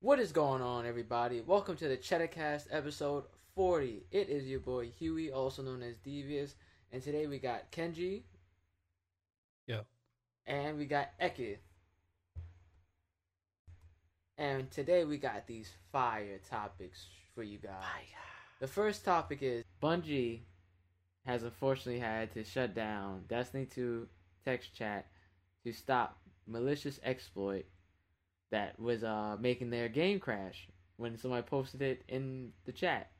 What is going on, everybody? Welcome to the Cheddah Cast episode 40. It is your boy Huey, also known as Devious, and today we got Kenji. Yeah. And we got Eke. And today we got these fire topics for you guys. The first topic is Bungie has unfortunately had to shut down Destiny 2 text chat to stop malicious exploit that was uh making their game crash when somebody posted it in the chat.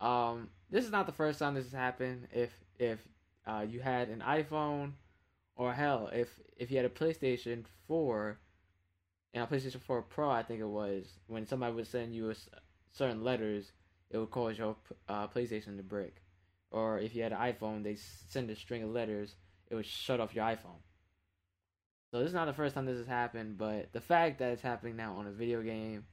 Um, this is not the first time this has happened. If if uh, you had an iPhone, or hell, if if you had a PlayStation Four, and a PlayStation Four Pro, I think it was when somebody would send you a, certain letters, it would cause your uh, PlayStation to break. Or if you had an iPhone, they send a string of letters, it would shut off your iPhone. So this is not the first time this has happened, but the fact that it's happening now on a video game.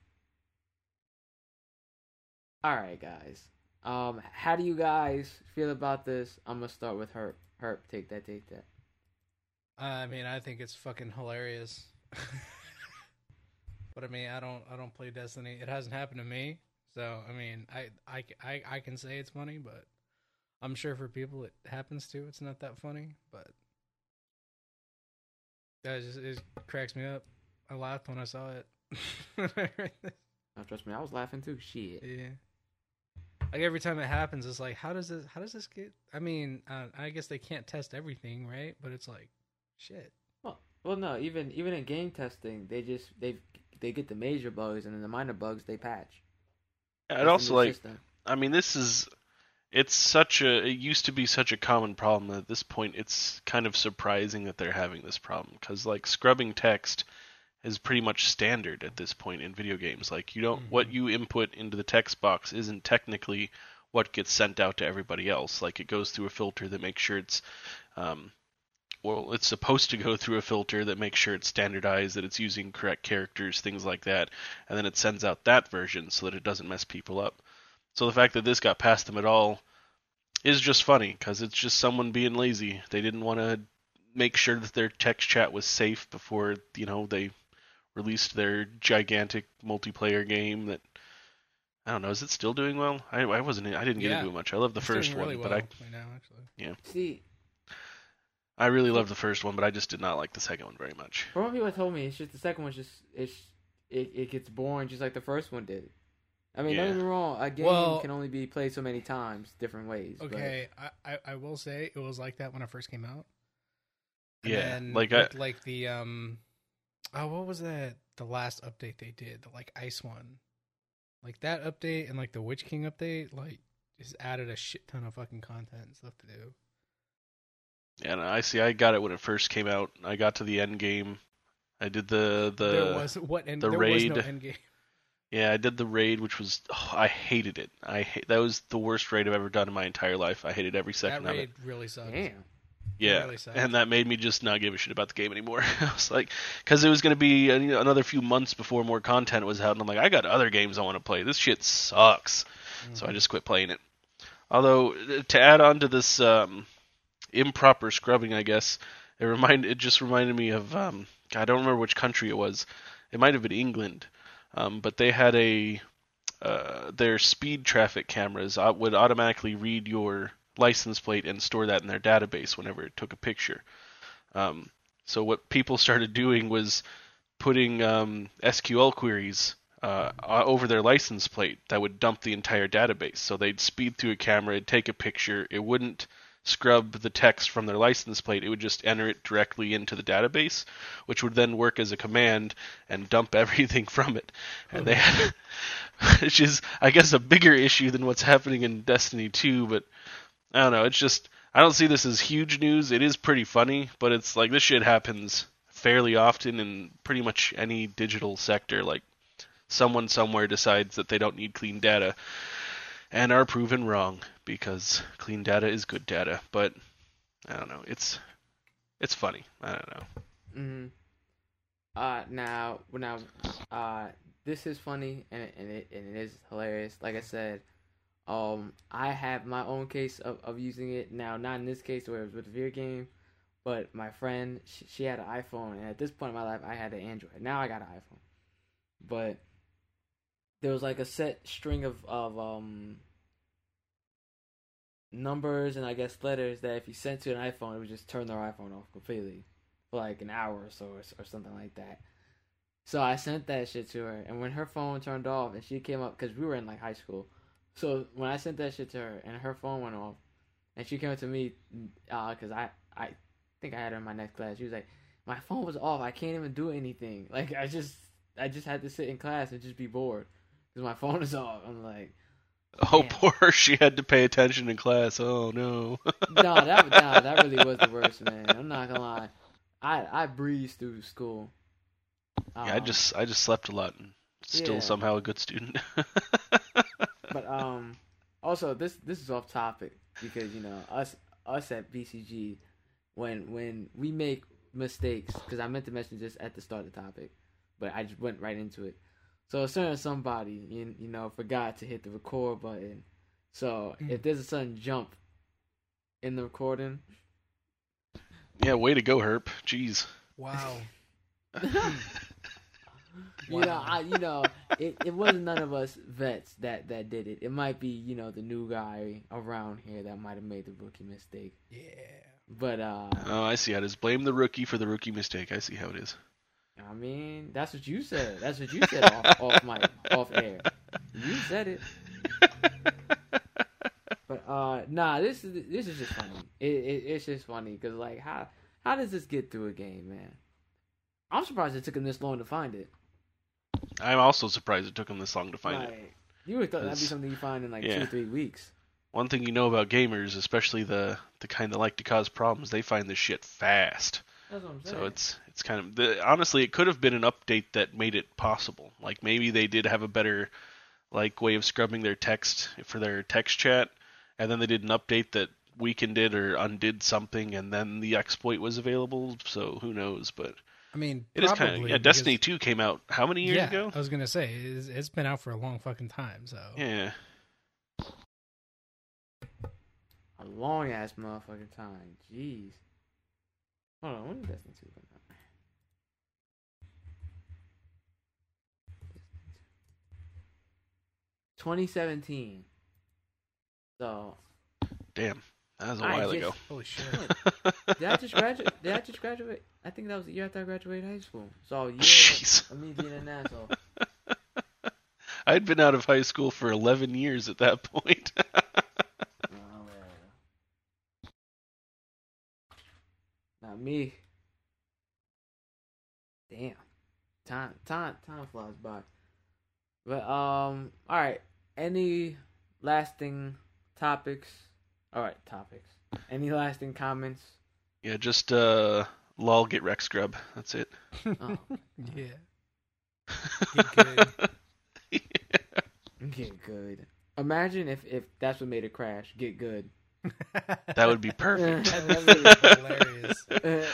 All right, guys. Um, how do you guys feel about this? I'm gonna start with Herp. Herp, take that, take that. I mean, I think it's fucking hilarious. but I mean, I don't, I don't play Destiny. It hasn't happened to me, so I mean, I, I, I, I can say it's funny, but I'm sure for people it happens to. It's not that funny, but that just it cracks me up. I laughed when I saw it. oh, trust me, I was laughing too. Shit. Yeah. Like every time it happens, it's like, how does this? How does this get? I mean, uh, I guess they can't test everything, right? But it's like, shit. Well, well, no. Even even in game testing, they just they they get the major bugs, and then the minor bugs they patch. Yeah, it also like, system. I mean, this is it's such a it used to be such a common problem that at this point it's kind of surprising that they're having this problem because like scrubbing text is pretty much standard at this point in video games. Like you don't mm-hmm. what you input into the text box isn't technically what gets sent out to everybody else. Like it goes through a filter that makes sure it's um, well, it's supposed to go through a filter that makes sure it's standardized, that it's using correct characters, things like that, and then it sends out that version so that it doesn't mess people up. So the fact that this got past them at all is just funny because it's just someone being lazy. They didn't want to make sure that their text chat was safe before you know they released their gigantic multiplayer game that I don't know. Is it still doing well? I, I wasn't. I didn't get yeah. into it much. I love the it's first really one, well but I right now, actually. yeah. See, I really love the first one, but I just did not like the second one very much. From what people told me, it's just the second one's just it's it, it gets boring just like the first one did. I mean, yeah. don't get me wrong. A game well, can only be played so many times, different ways. Okay, I, I, I will say it was like that when it first came out. And yeah, like I, like the um Oh, what was that? The last update they did, the like ice one, like that update and like the Witch King update, like just added a shit ton of fucking content and stuff to do. Yeah, and I see. I got it when it first came out. I got to the end game. I did the the there was what end, the there raid. Was no end game. Yeah, I did the raid, which was oh, I hated it. I hate, that was the worst raid I've ever done in my entire life. I hated every second that raid of it. Really sucked. Damn. Yeah, really and that made me just not give a shit about the game anymore. I was like, because it was going to be another few months before more content was out, and I'm like, I got other games I want to play. This shit sucks, mm-hmm. so I mm-hmm. just quit playing it. Although to add on to this um, improper scrubbing, I guess it remind it just reminded me of um, I don't remember which country it was. It might have been England, um, but they had a uh, their speed traffic cameras uh, would automatically read your license plate and store that in their database whenever it took a picture. Um, so what people started doing was putting um, SQL queries uh, over their license plate that would dump the entire database. So they'd speed through a camera, it'd take a picture, it wouldn't scrub the text from their license plate, it would just enter it directly into the database, which would then work as a command and dump everything from it. And they had, which is, I guess, a bigger issue than what's happening in Destiny 2, but I don't know. It's just I don't see this as huge news. It is pretty funny, but it's like this shit happens fairly often in pretty much any digital sector. Like someone somewhere decides that they don't need clean data and are proven wrong because clean data is good data. But I don't know. It's it's funny. I don't know. Mm-hmm. Uh, now, now, uh, this is funny and and it, and it is hilarious. Like I said, um, I have my own case of, of using it now. Not in this case where it was with the video game, but my friend she, she had an iPhone, and at this point in my life, I had an Android. Now I got an iPhone. but there was like a set string of of um numbers and I guess letters that if you sent to an iPhone, it would just turn their iPhone off completely for like an hour or so or, or something like that. So I sent that shit to her, and when her phone turned off and she came up because we were in like high school, so when I sent that shit to her and her phone went off, and she came up to me because uh, I I think I had her in my next class. She was like, "My phone was off. I can't even do anything. Like I just I just had to sit in class and just be bored because my phone is off." I'm like. Oh, poor! She had to pay attention in class. Oh no. no, that no, that really was the worst, man. I'm not gonna lie. I I breezed through school. Yeah, um, I just I just slept a lot and still yeah. somehow a good student. but um, also this this is off topic because you know us us at BCG when when we make mistakes because I meant to mention this at the start of the topic, but I just went right into it. So a certain somebody you, you know forgot to hit the record button. So mm. if there's a sudden jump in the recording, yeah, way to go, Herp. Jeez. Wow. you know, I, you know, it, it wasn't none of us vets that that did it. It might be, you know, the new guy around here that might have made the rookie mistake. Yeah. But uh Oh, I see how it is. Blame the rookie for the rookie mistake. I see how it is. I mean, that's what you said. That's what you said off off my off air. You said it. but uh nah, this is this is just funny. It, it it's just funny because like how how does this get through a game, man? I'm surprised it took him this long to find it. I'm also surprised it took him this long to find like, it. You would thought that'd be something you find in like yeah. two or three weeks. One thing you know about gamers, especially the the kind that like to cause problems, they find this shit fast. That's what I'm saying. So it's it's kind of the, honestly, it could have been an update that made it possible. Like maybe they did have a better like way of scrubbing their text for their text chat, and then they did an update that weakened it or undid something, and then the exploit was available. So who knows? But I mean, it is kind of yeah. Destiny Two came out how many years yeah, ago? I was gonna say it's, it's been out for a long fucking time. So yeah, a long ass motherfucking time. Jeez. Hold on, when did Destiny Two come out? Twenty seventeen. So. Damn. That was a while ago. Holy shit! did I just graduate? Did I just graduate? I think that was the year after I graduated high school. So yeah, Jeez. of me being an asshole. I'd been out of high school for 11 years at that point. oh, Not me. Damn. Time, time, time flies by. But um, all right. Any lasting topics all right, topics. Any lasting comments? Yeah, just uh, lol, get Rex Scrub. That's it. oh. yeah. Get good. yeah. Get good. Imagine if if that's what made it crash. Get good. That would be perfect. hilarious.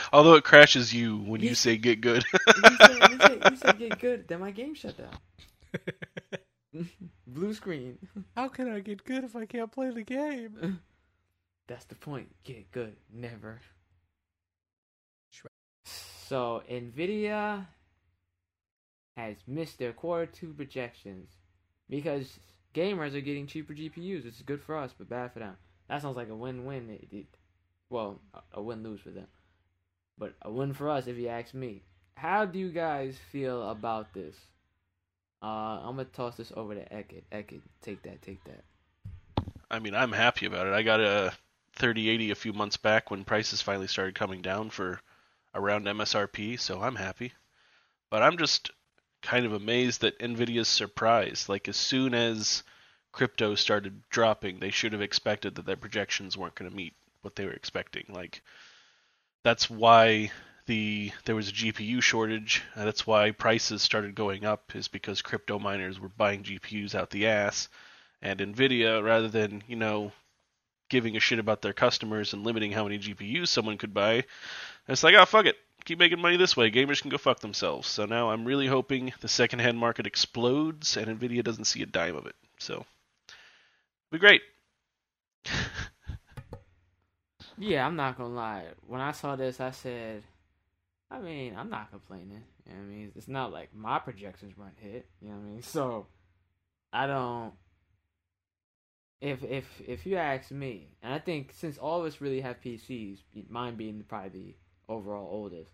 Although it crashes you when you, you say get good. you, said, you, said, you said get good, then my game shut down. Blue screen. How can I get good if I can't play the game? That's the point. Get good. Never. So Nvidia has missed their quarter two projections because gamers are getting cheaper GPUs. It's good for us, but bad for them. That sounds like a win-win. It, it, well, a win-lose for them, but a win for us if you ask me. How do you guys feel about this? Uh, I'm gonna toss this over to Ekid. Ekid, take that, take that. I mean, I'm happy about it. I got a 3080 a few months back when prices finally started coming down for around MSRP, so I'm happy. But I'm just kind of amazed that Nvidia's surprised. Like as soon as crypto started dropping, they should have expected that their projections weren't going to meet what they were expecting. Like that's why the there was a GPU shortage. that's why prices started going up is because crypto miners were buying GPUs out the ass and Nvidia rather than, you know, giving a shit about their customers and limiting how many GPUs someone could buy. It's like, oh, fuck it. Keep making money this way. Gamers can go fuck themselves. So now I'm really hoping the secondhand market explodes and Nvidia doesn't see a dime of it. So, be great. yeah, I'm not gonna lie. When I saw this, I said, I mean, I'm not complaining. You know I mean, it's not like my projections weren't hit. You know what I mean? So I don't. If if if you ask me, and I think since all of us really have PCs, mine being probably the overall oldest,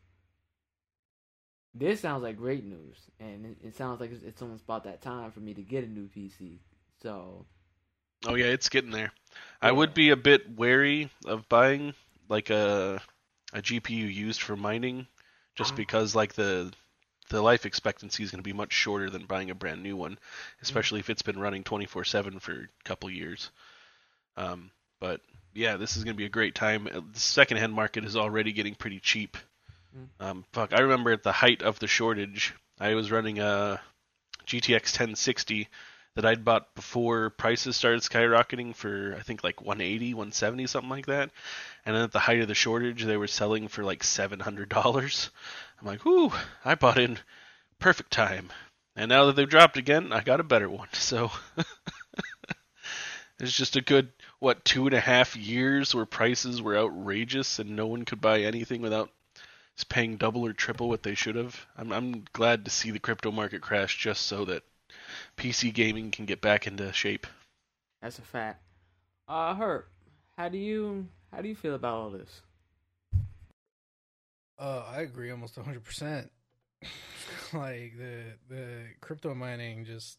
this sounds like great news, and it, it sounds like it's, it's, almost about that time for me to get a new PC. So. Oh yeah, it's getting there. Yeah. I would be a bit wary of buying like a a GPU used for mining, just uh-huh. because like the the life expectancy is going to be much shorter than buying a brand new one, especially mm-hmm. if it's been running 24/7 for a couple years. Um, but yeah, this is going to be a great time. The secondhand market is already getting pretty cheap Mm. Um, fuck, I remember at the height of the shortage, I was running a GTX 1060 that I'd bought before prices started skyrocketing for I think like 180, 170, something like that. And then at the height of the shortage, they were selling for like $700. I'm like, whoo, I bought in perfect time. And now that they've dropped again, I got a better one. So it's just a good what two and a half years where prices were outrageous and no one could buy anything without paying double or triple what they should have. I'm I'm glad to see the crypto market crash just so that PC gaming can get back into shape. That's a fact. Uh, Herp, how do you how do you feel about all this? Uh, I agree almost 100. percent Like the the crypto mining just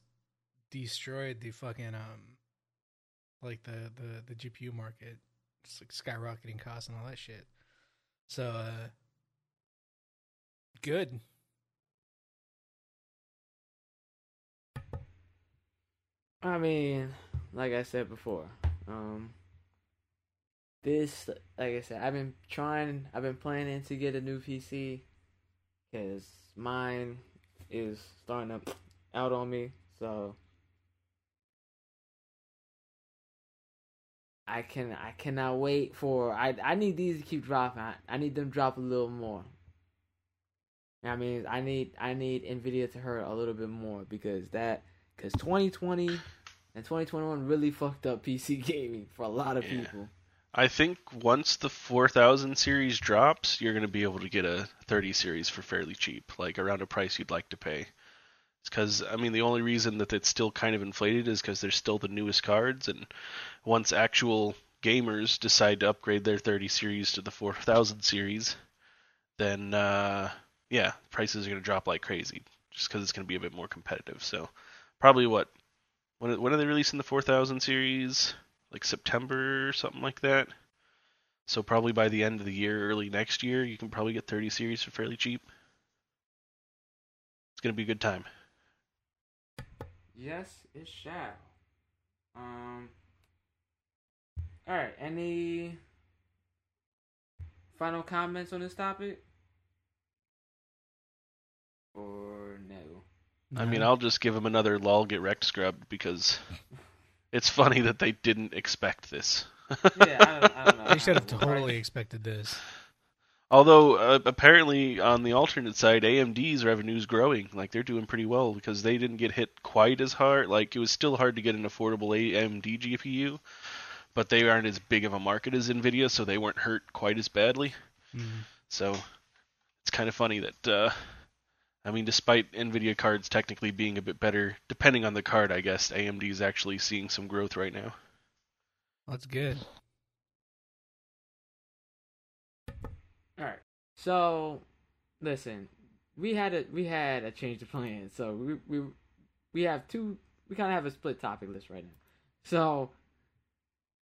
destroyed the fucking um, like the the the GPU market, just like skyrocketing costs and all that shit. So uh, Good. I mean, like I said before, um, this, like I said, I've been trying, I've been planning to get a new PC because mine is starting to out on me. So I can, I cannot wait for. I, I need these to keep dropping. I, I need them drop a little more. I mean, I need I need Nvidia to hurt a little bit more because that because 2020 and 2021 really fucked up PC gaming for a lot of yeah. people. I think once the 4000 series drops, you're going to be able to get a 30 series for fairly cheap, like around a price you'd like to pay. It's because I mean the only reason that it's still kind of inflated is because they're still the newest cards, and once actual gamers decide to upgrade their 30 series to the 4000 series, then uh, yeah, prices are going to drop like crazy just because it's going to be a bit more competitive. So probably what when when are they releasing the 4000 series? Like September or something like that. So probably by the end of the year, early next year, you can probably get 30 series for fairly cheap. It's to be a good time. Yes, it shall. Um. All right. Any final comments on this topic? or no? I mean, I'll just give him another lol get wrecked scrub because it's funny that they didn't expect this. yeah, I don't, I don't know. They should have totally expected this. Although uh, apparently on the alternate side, AMD's revenue is growing. Like they're doing pretty well because they didn't get hit quite as hard. Like it was still hard to get an affordable AMD GPU, but they aren't as big of a market as Nvidia, so they weren't hurt quite as badly. Mm. So it's kind of funny that uh, I mean, despite NVIDIA cards technically being a bit better, depending on the card, I guess AMD is actually seeing some growth right now. That's good. All right. So, listen, we had a we had a change of plan. So we we we have two. We kind of have a split topic list right now. So,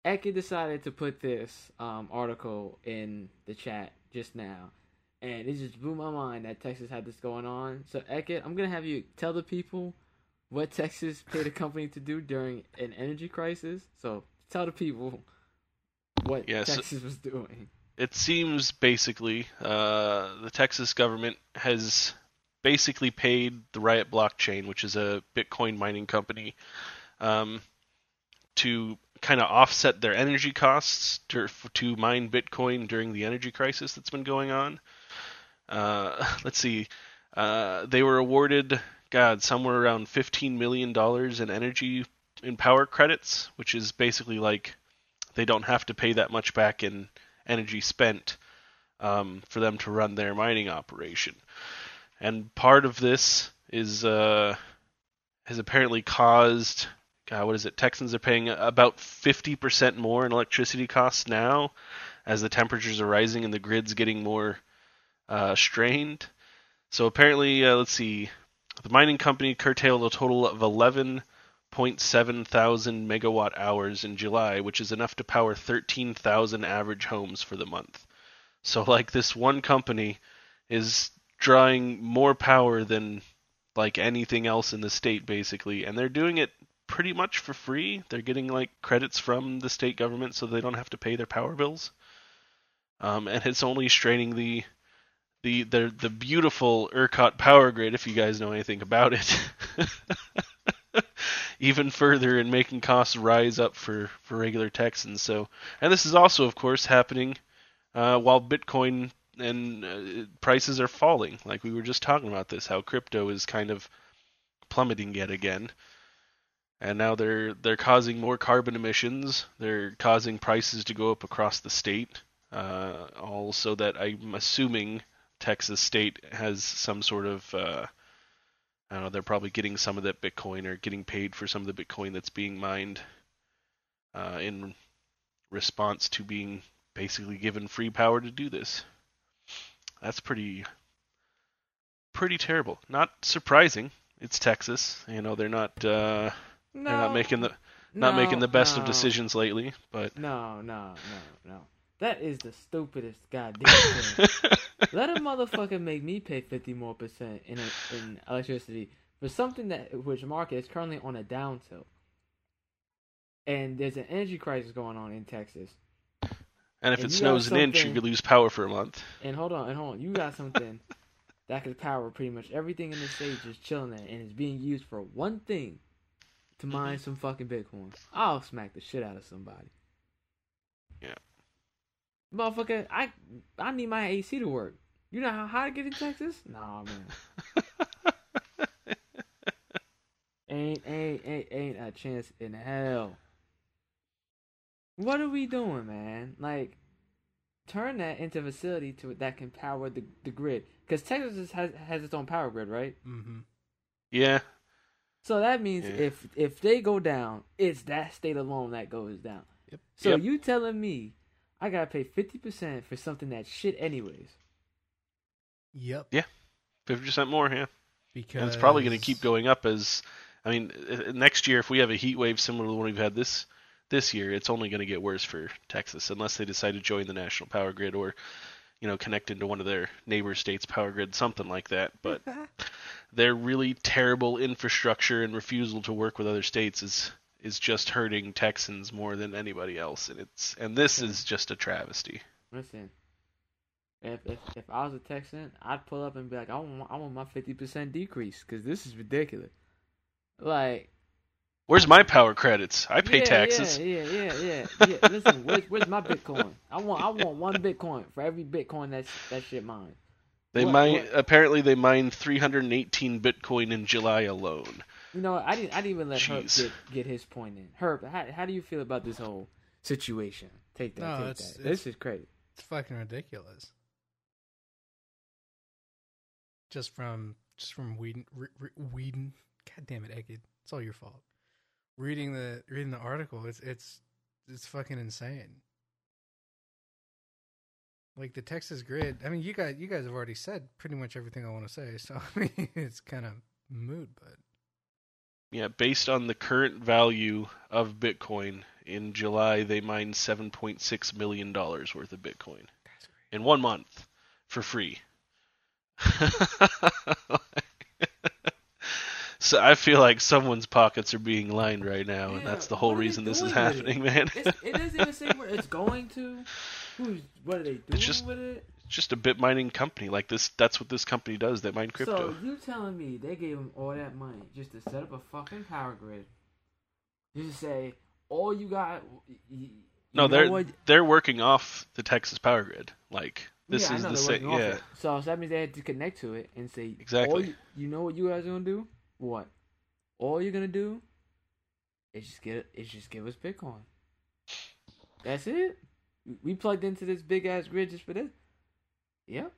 Eki decided to put this um, article in the chat just now and it just blew my mind that Texas had this going on. So Eket, I'm gonna have you tell the people what Texas paid a company to do during an energy crisis. So tell the people what Texas was doing. It seems basically uh, the Texas government has basically paid the Riot Blockchain, which is a Bitcoin mining company, um, to kind of offset their energy costs to, to mine Bitcoin during the energy crisis that's been going on. Uh, let's see, uh, they were awarded, God, somewhere around fifteen million dollars in energy in power credits, which is basically like they don't have to pay that much back in energy spent um, for them to run their mining operation. and part of this is uh, has apparently caused. God, what is it? Texans are paying about 50% more in electricity costs now as the temperatures are rising and the grid's getting more uh, strained. So apparently, uh, let's see, the mining company curtailed a total of 11.7 thousand megawatt hours in July, which is enough to power 13,000 average homes for the month. So, like, this one company is drawing more power than like anything else in the state, basically, and they're doing it pretty much for free. They're getting like credits from the state government, so they don't have to pay their power bills. Um, and it's only straining the the the the beautiful ERCOT power grid, if you guys know anything about it, even further and making costs rise up for for regular Texans. So, and this is also, of course, happening uh, while Bitcoin and uh, prices are falling. Like we were just talking about this, how crypto is kind of plummeting yet again. And now they're they're causing more carbon emissions. They're causing prices to go up across the state. Uh, all so that I'm assuming Texas State has some sort of uh, I don't know. They're probably getting some of that Bitcoin or getting paid for some of the Bitcoin that's being mined uh, in response to being basically given free power to do this. That's pretty pretty terrible. Not surprising. It's Texas. You know they're not uh, no, they're not making the not no, making the best no. of decisions lately. But no, no, no, no. That is the stupidest goddamn thing. Let a motherfucker make me pay fifty more percent in a, in electricity for something that which market is currently on a down tilt, and there's an energy crisis going on in Texas. And if and it snows an inch, you could lose power for a month. And hold on, and hold on, you got something that could power pretty much everything in the state just chilling there, and it's being used for one thing: to mm-hmm. mine some fucking Bitcoin. I'll smack the shit out of somebody. Yeah. Motherfucker, I I need my AC to work. You know how hot it get in Texas? Nah, man. ain't ain't ain't ain't a chance in hell. What are we doing, man? Like, turn that into a facility to that can power the the grid. Because Texas has has its own power grid, right? Mm-hmm. Yeah. So that means yeah. if if they go down, it's that state alone that goes down. Yep. So yep. you telling me I gotta pay fifty percent for something that's shit anyways? Yep. Yeah. Fifty percent more, yeah. Because and it's probably going to keep going up as I mean, uh, uh, next year if we have a heat wave similar to the one we've had this this year, it's only going to get worse for Texas unless they decide to join the national power grid or, you know, connect into one of their neighbor states' power grid, something like that. But their really terrible infrastructure and refusal to work with other states is is just hurting Texans more than anybody else, and it's and this is just a travesty. Listen, if if, if I was a Texan, I'd pull up and be like, I want I want my fifty percent decrease because this is ridiculous. Like Where's my power credits? I pay yeah, taxes. Yeah, yeah, yeah, yeah. yeah. Listen, where's, where's my Bitcoin? I want I want one Bitcoin for every Bitcoin that's that shit mine. They what, mine what? apparently they mined 318 Bitcoin in July alone. You know, I didn't I didn't even let Jeez. Herp get, get his point in. Herp, how how do you feel about this whole situation? Take that, no, take it's, that. It's, this is crazy. It's fucking ridiculous. Just from just from Whedon, Whedon. God damn it, Egged. It's all your fault reading the reading the article, it's it's it's fucking insane. Like the Texas grid. I mean, you guys you guys have already said pretty much everything I want to say, so I mean, it's kind of mood, but yeah, based on the current value of Bitcoin in July, they mined 7.6 million dollars worth of Bitcoin in one month for free. So I feel like someone's pockets are being lined right now, yeah, and that's the whole reason this is happening, it? man. It's, it doesn't even say where it's going to. Who's what are they doing it's just, with it? Just a bit mining company. Like this, that's what this company does. They mine crypto. So you telling me they gave them all that money just to set up a fucking power grid? You just say all you got. You, no, they're what? they're working off the Texas power grid. Like this yeah, is the same. Yeah. So, so that means they had to connect to it and say exactly. You, you know what you guys are gonna do? what? All you're gonna do is just get is just give us Bitcoin. That's it. We plugged into this big ass grid just for this. Yep.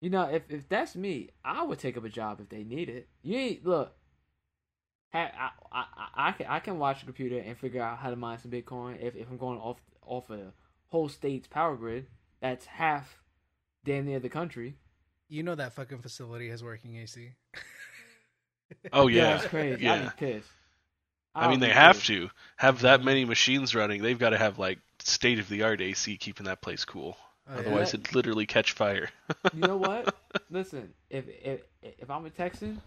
You know, if if that's me, I would take up a job if they need it. You ain't look. I, I, I, I can I can watch a computer and figure out how to mine some Bitcoin if, if I'm going off off a whole state's power grid. That's half damn near the country. You know that fucking facility has working AC. Oh yeah, that's crazy. Yeah. I'd be pissed. I mean, I'd they have pissed. to have that many machines running. They've got to have like state of the art AC keeping that place cool. Oh, yeah. Otherwise, it'd literally catch fire. You know what? Listen, if if if I'm a Texan,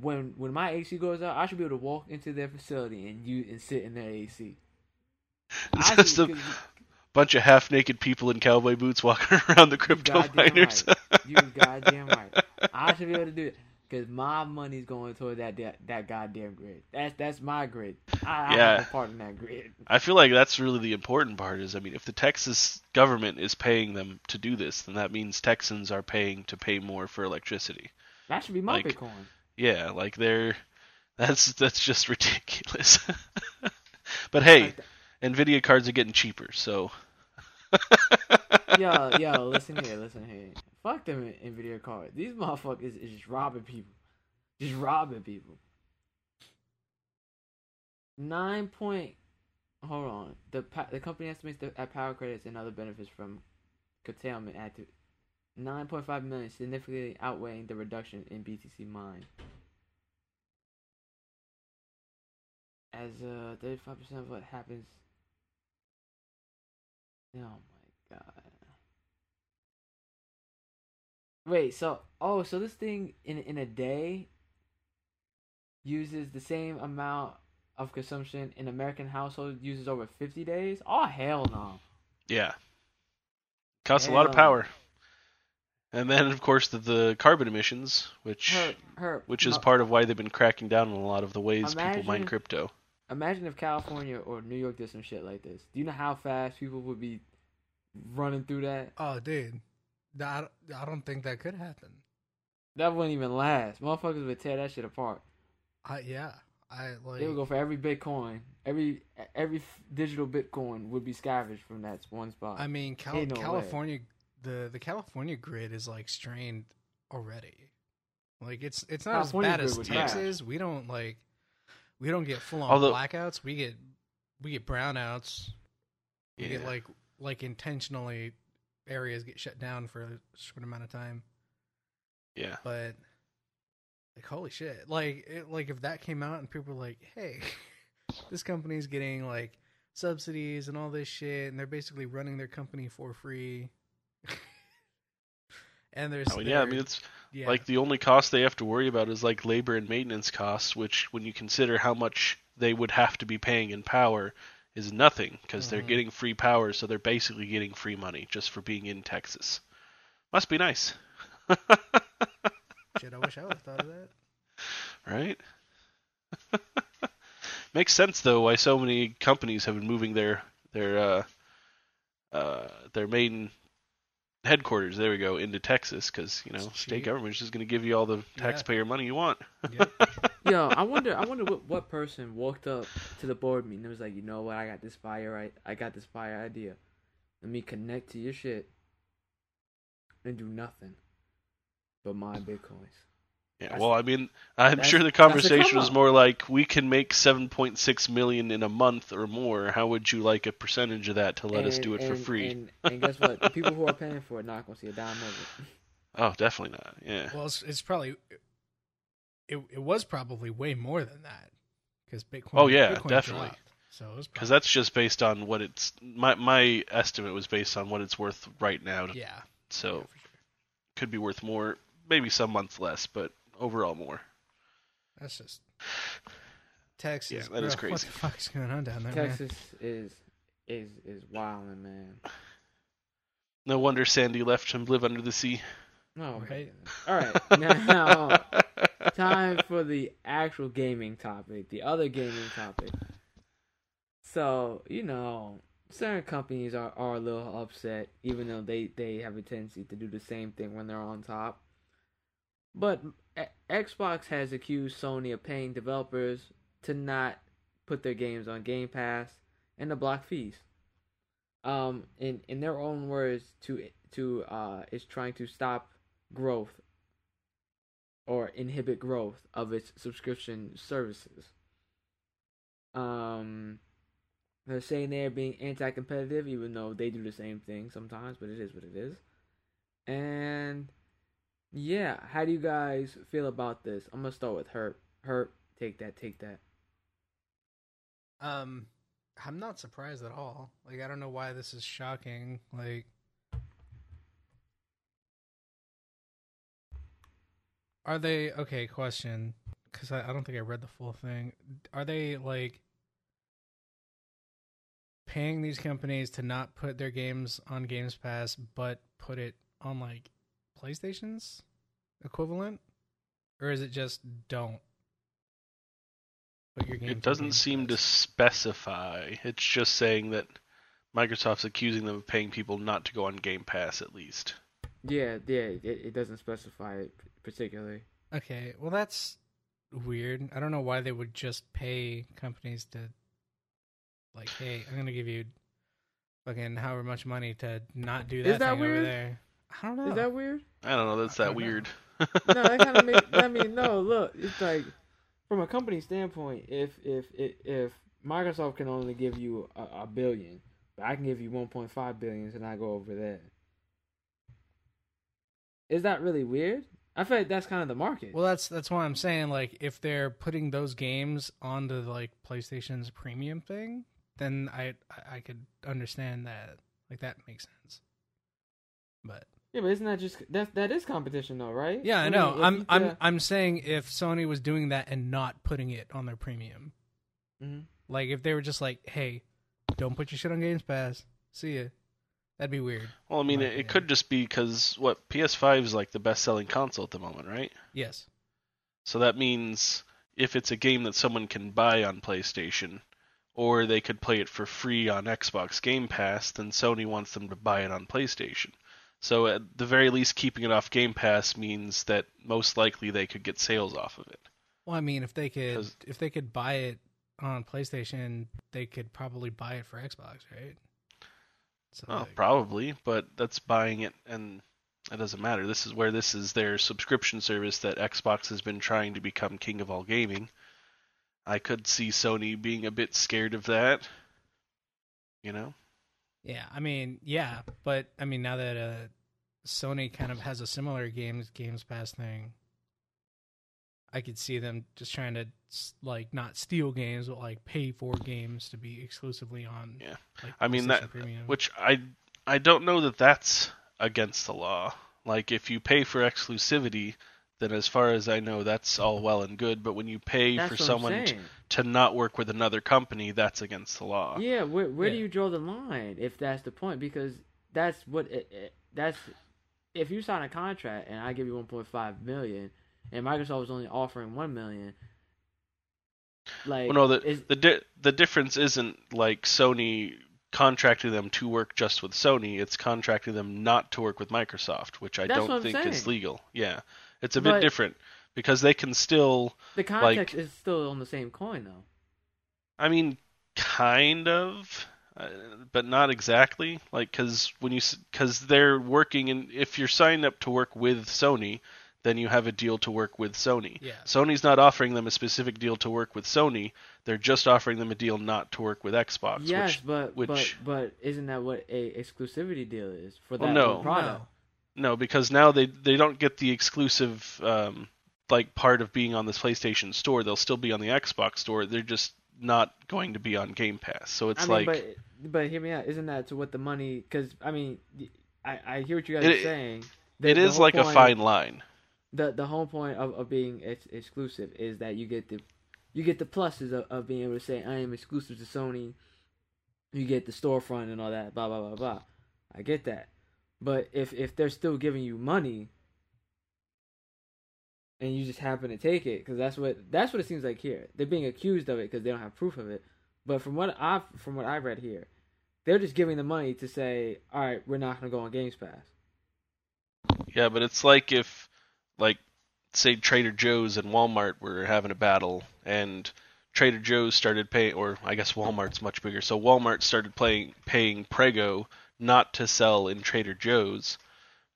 when when my AC goes out, I should be able to walk into their facility and you and sit in their AC. Just should- a bunch of half-naked people in cowboy boots walking around the crypto goddamn miners. right. You goddamn right. I should be able to do it because my money's going toward that, that that goddamn grid. That's that's my grid. I, I Yeah. have a part in that grid. I feel like that's really the important part. Is I mean, if the Texas government is paying them to do this, then that means Texans are paying to pay more for electricity. That should be my Like, Bitcoin. Yeah, like they're that's that's just ridiculous. but hey, Like. Nvidia cards are getting cheaper, so yo, yo, listen here, listen here. Fuck them Nvidia cards. These motherfuckers is just robbing people. Just robbing people. Nine point. Hold on. The pa- the company estimates the at power credits and other benefits from curtailment at nine point five million, significantly outweighing the reduction in BTC mine. As uh, thirty five percent of what happens. Oh my god. Wait, so oh, so this thing in in a day uses the same amount of consumption an American household uses over 50 days? Oh hell no. yeah, costs a lot of Hell. power. And then, of course, the, the carbon emissions, which Her, her, which is no- part of why they've been cracking down on a lot of the ways people mine crypto. Imagine if California or New York did some shit like this. Do you know how fast people would be running through that? Oh, dude, that I don't think that could happen. That wouldn't even last. Motherfuckers would tear that shit apart. I yeah, I like. They would go for every Bitcoin. Every every digital Bitcoin would be scavenged from that one spot. I mean, Cal- Ain't no way. California, the the California grid is like strained already. Like it's it's not California as bad as was Texas. We don't like we don't get full on Although- blackouts. We get we get brownouts. We Yeah. get like like intentionally areas get shut down for a short amount of time. Yeah, But like holy shit, like it, like if that came out and people were like, hey, this company's getting like subsidies and all this shit, and they're basically running their company for free. and there's mean, yeah. I mean, it's yeah, like the only cost they have to worry about is like labor and maintenance costs, which, when you consider how much they would have to be paying in power, is nothing because they're Mhm. getting free power, so they're basically getting free money just for being in Texas. Must be nice, shit. I wish I would have thought of that. right? Makes sense though why so many companies have been moving their their uh, uh, their main headquarters. There we go into Texas because you know It's state cheap. government's just going to give you all the Yeah. taxpayer money you want. Yep. Yo, I wonder. I wonder what, what person walked up to the board meeting and was like, you know what? I got this fire right. I got this fire idea. Let me connect to your shit and do nothing but mine bitcoins. Yeah, well, I mean, I'm that's- sure the conversation was more like we can make 7.6 million in a month or more. How would you like a percentage of that to let us do it for free? And, and guess what? The people who are paying for it not gonna see a dime of it. Oh, definitely not. Yeah. Well, it's, it's probably it. It was probably way more than that because Bitcoin. Oh, yeah, Bitcoin definitely. dropped. So Because probably, that's just based on what it's my my estimate was based on what it's worth right now. yeah. yeah, So for sure. could be worth more, maybe some months less, but overall more. That's just Texas. Yeah, that is bro, crazy. What the fuck is going on down there, man? Texas is is is wilding, man. No wonder Sandy left him live under the sea. Oh, Right. All right, now time for the actual gaming topic, the other gaming topic. So you know, certain companies are, are a little upset, even though they they have a tendency to do the same thing when they're on top. But X- Xbox has accused Sony of paying developers to not put their games on Game Pass and to block fees. Um, in in their own words, to to uh, is trying to stop growth or inhibit growth of its subscription services. Um, they're saying they're being anti-competitive, even though they do the same thing sometimes, but it is what it is. And yeah, how do you guys feel about this? I'm gonna start with Herp. Herp, take that, take that. Um, I'm not surprised at all. Like, I don't know why this is shocking. Like, are they okay? Question, because I, I don't think I read the full thing. Are they like paying these companies to not put their games on Games Pass, but put it on like PlayStation's equivalent, or is it just don't? Put your games It doesn't Game seem to specify. It's just saying that Microsoft's accusing them of paying people not to go on Game Pass at least. Yeah, yeah, it, it doesn't specify it particularly. Okay, well that's weird. I don't know why they would just pay companies to like, hey, I'm gonna give you fucking however much money to not do that, Is that thing over weird? there. I don't know. Is that weird? I don't know. That's that weird. no, that kind of makes. I mean, no. Look, it's like from a company standpoint, if if if, if Microsoft can only give you a, a billion, but I can give you 1.5 billion, and I go over there. Is that really weird? I feel like that's kind of the market. Well, that's that's why I'm saying like if they're putting those games onto like PlayStation's premium thing, then I I- I could understand that. Like that makes sense. But yeah, but isn't that just that that is competition though, right? yeah, I mean, know. if I'm you I'm coulda- I'm saying if Sony was doing that and not putting it on their premium, Mhm. like if they were just like, "Hey, don't put your shit on Games Pass. See ya," that'd be weird. Well, I mean, My it, it could just be because what PS5 is like the best-selling console at the moment, right? Yes. So that means if it's a game that someone can buy on PlayStation, or they could play it for free on Xbox Game Pass, then Sony wants them to buy it on PlayStation. So at the very least, keeping it off Game Pass means that most likely they could get sales off of it. Well, I mean, if they could, if they could buy it on PlayStation, they could probably buy it for Xbox, right? So Oh, like- probably, but that's buying it, and it doesn't matter. This is where this is their subscription service that Xbox has been trying to become king of all gaming. I could see Sony being a bit scared of that. You know? Yeah, I mean, yeah, but I mean, now that uh, Sony kind of has a similar games Games Pass thing, I could see them just trying to like not steal games, but like pay for games to be exclusively on. Yeah. like, I mean, that- Premium. Which I I don't know that that's against the law. Like if you pay for exclusivity, then as far as I know, that's all well and good. But when you pay That's for someone t- to not work with another company, that's against the law. Yeah, where where do you draw the line if that's the point? Because that's what it, it, that's if you sign a contract and I give you 1.5 million and Microsoft is only offering 1 million like Well, no, the is, the di- the difference isn't like Sony contracting them to work just with Sony. It's contracting them not to work with Microsoft, which I don't what I'm think is legal. Yeah, it's a bit But- different because they can still. the context is still on the same coin though. I mean, kind of, uh, but not exactly. Like, because when you because they're working and if you're signed up to work with Sony, then you have a deal to work with Sony. Yeah. Sony's not offering them a specific deal to work with Sony. They're just offering them a deal not to work with Xbox. yes, which, but which- but but isn't that what a exclusivity deal is for that Well, no. product? No. No, because now they they don't get the exclusive um, like part of being on this PlayStation store. They'll still be on the Xbox store. They're just not going to be on Game Pass. So it's I mean, like but but hear me out. Isn't that to what the money? Because I mean, I I hear what you guys It- are saying. The- it is like a fine line. the the whole point of, of being ex- exclusive is that you get the you get the pluses of, of being able to say I am exclusive to Sony. You get the storefront and all that, blah blah blah blah. I get that, but if if they're still giving you money, and you just happen to take it, because that's what that's what it seems like here. They're being accused of it because they don't have proof of it. But from what I from what I read here, they're just giving the money to say, all right, we're not gonna go on Games Pass. Yeah, but it's like if, like, say Trader Joe's and Walmart were having a battle, and Trader Joe's started paying, or I guess Walmart's much bigger, so Walmart started playing paying Prego not to sell in Trader Joe's,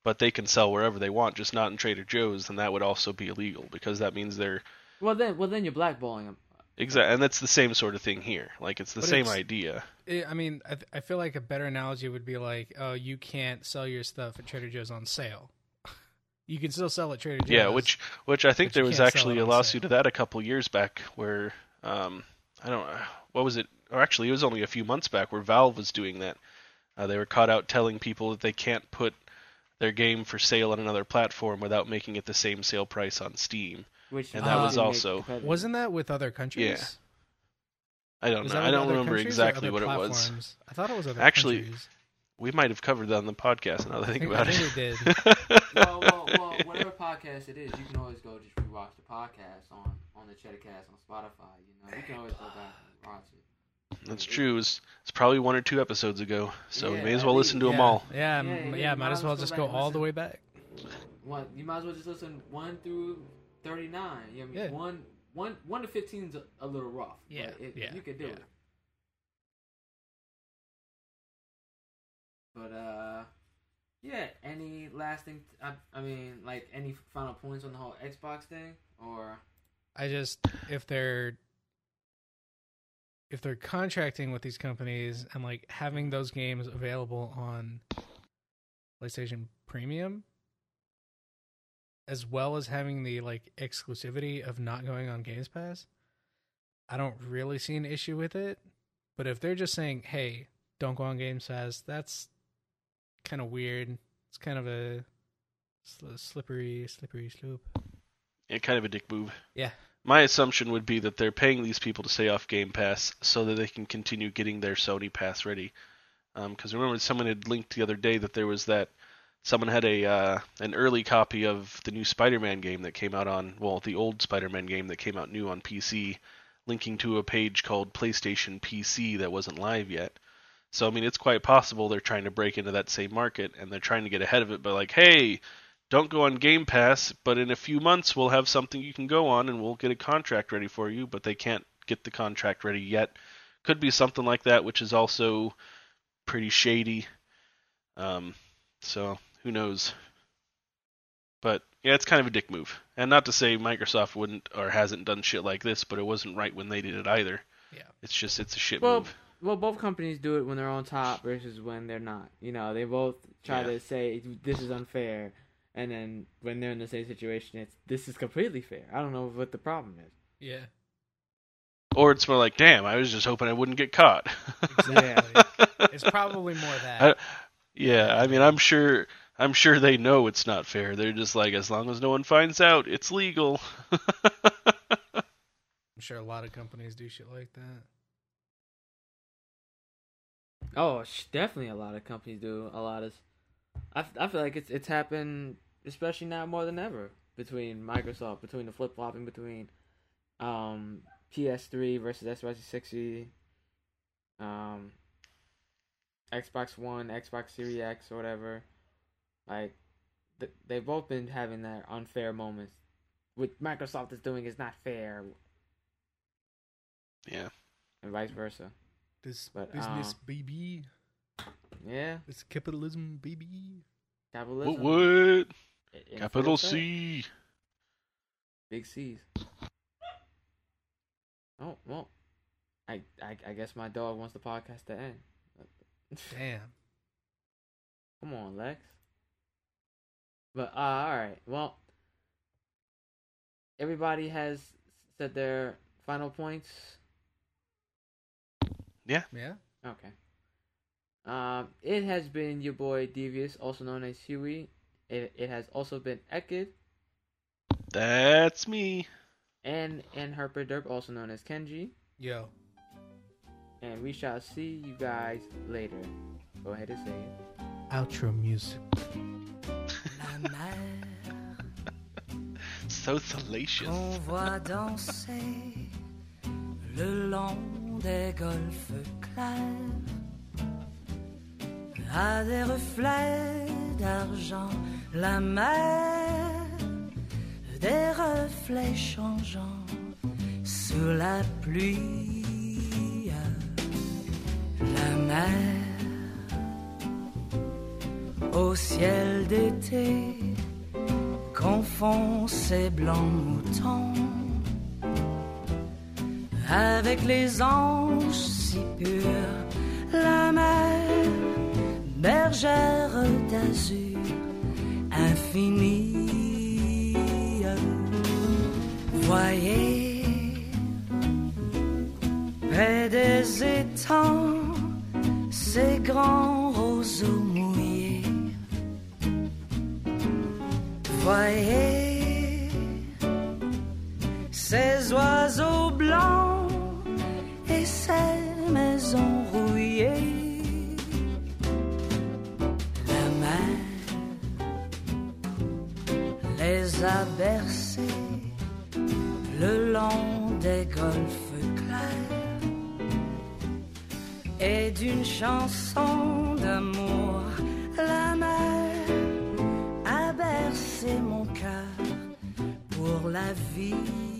but they can sell wherever they want, just not in Trader Joe's, then that would also be illegal because that means they're Well then, well then you're blackballing them. Exactly, and that's the same sort of thing here. Like it's the But same it's- idea. I I mean, I, th- I feel like a better analogy would be like, oh, you can't sell your stuff at Trader Joe's on sale. you can still sell at Trader Joe's. Yeah, which which I think there was actually a lawsuit sale. of that a couple years back where um I don't know what was it or actually it was only a few months back where Valve was doing that. Uh, they were caught out telling people that they can't put their game for sale on another platform without making it the same sale price on Steam. Which And that was also- wasn't that with other countries? Yeah. I don't Was know. I don't remember exactly other what it was. I thought it was other Actually, countries. We might have covered that on the podcast now that I think about I it. think we did. well, well, well, whatever podcast it is, you can always go just rewatch the podcast on on the Cheddah Cast on Spotify. You know, you can always go back and watch it. That's true. It was, it's probably one or two episodes ago, so we may as well listen to them all. Yeah, Yeah, yeah, yeah, you might as well just go back and all the way back. One, you might as well just listen one through thirty nine. You know, what I mean, Yeah. one one one to fifteen is a, a little rough. Yeah, but it, yeah, you could do yeah. it. But uh, yeah. Any lasting? I, I mean, like any final points on the whole Xbox thing, or I just if they're if they're contracting with these companies and like having those games available on PlayStation Premium as well as having the like exclusivity of not going on Games Pass, I don't really see an issue with it. But if they're just saying, "Hey, don't go on Games Pass," that's kind of weird. It's kind of a sl- slippery, slippery slope. Yeah, kind of a dick move. Yeah. My assumption would be that they're paying these people to stay off Game Pass so that they can continue getting their Sony Pass ready. Because I remember, someone had linked the other day that there was that someone had a uh, an early copy of the new Spider-Man game that came out on well, the old Spider-Man game that came out new on PC, linking to a page called PlayStation PC that wasn't live yet. So I mean, it's quite possible they're trying to break into that same market and they're trying to get ahead of it. But like, hey, don't go on Game Pass, but in a few months we'll have something you can go on and we'll get a contract ready for you, but they can't get the contract ready yet. Could be something like that, which is also pretty shady. Um, so who knows? But yeah, it's kind of a dick move. And not to say Microsoft wouldn't or hasn't done shit like this, but it wasn't right when they did it either. Yeah. It's just it's a shit well, move. well, both companies do it when they're on top versus when they're not. You know, they both try Yeah. to say this is unfair, and then when they're in the same situation, it's this is completely fair. I don't know what the problem is. Yeah. Or it's more like, damn, I was just hoping I wouldn't get caught. Exactly. it's probably more that. I- Yeah, I mean, I'm sure, I'm sure they know it's not fair. They're just like, as long as no one finds out, it's legal. I'm sure a lot of companies do shit like that. Oh, definitely a lot of companies do a lot of. I, f- I feel like it's it's happened especially now more than ever between Microsoft between the flip flopping between um PS3 versus Xbox 360, um Xbox One, Xbox Series X or whatever. Like th- they've both been having their unfair moments. What Microsoft is doing is not fair, yeah, and vice versa. This But, business, uh, baby. Yeah, It's capitalism, baby. capitalism. what? what? in- in Capital. C. Big C's. Oh well, I, I I guess my dog wants the podcast to end. Damn. Come on, Lex. But uh, all right. Well, everybody has said their final points. Yeah. Yeah. Okay. Um, it has been your boy Devious, also known as Huey. It it has also been Eccid That's me. and and Harper Derp, also known as Kenji. Yo. And we shall see you guys later. Go ahead and say it. Outro music. So salacious. qu'on voit danser le long des golfes clairs a des reflets d'argent. La mer, des reflets changeants sous la pluie. La mer au ciel d'été confond ses blancs moutons avec les anges si purs, la mer, bergère d'azur infinie. Voyez, près des étangs, ces grands roseaux mouillés. Voyez, ces oiseaux a bercés le long des golfes clairs et d'une chanson d'amour. La mer a bercé mon cœur pour la vie.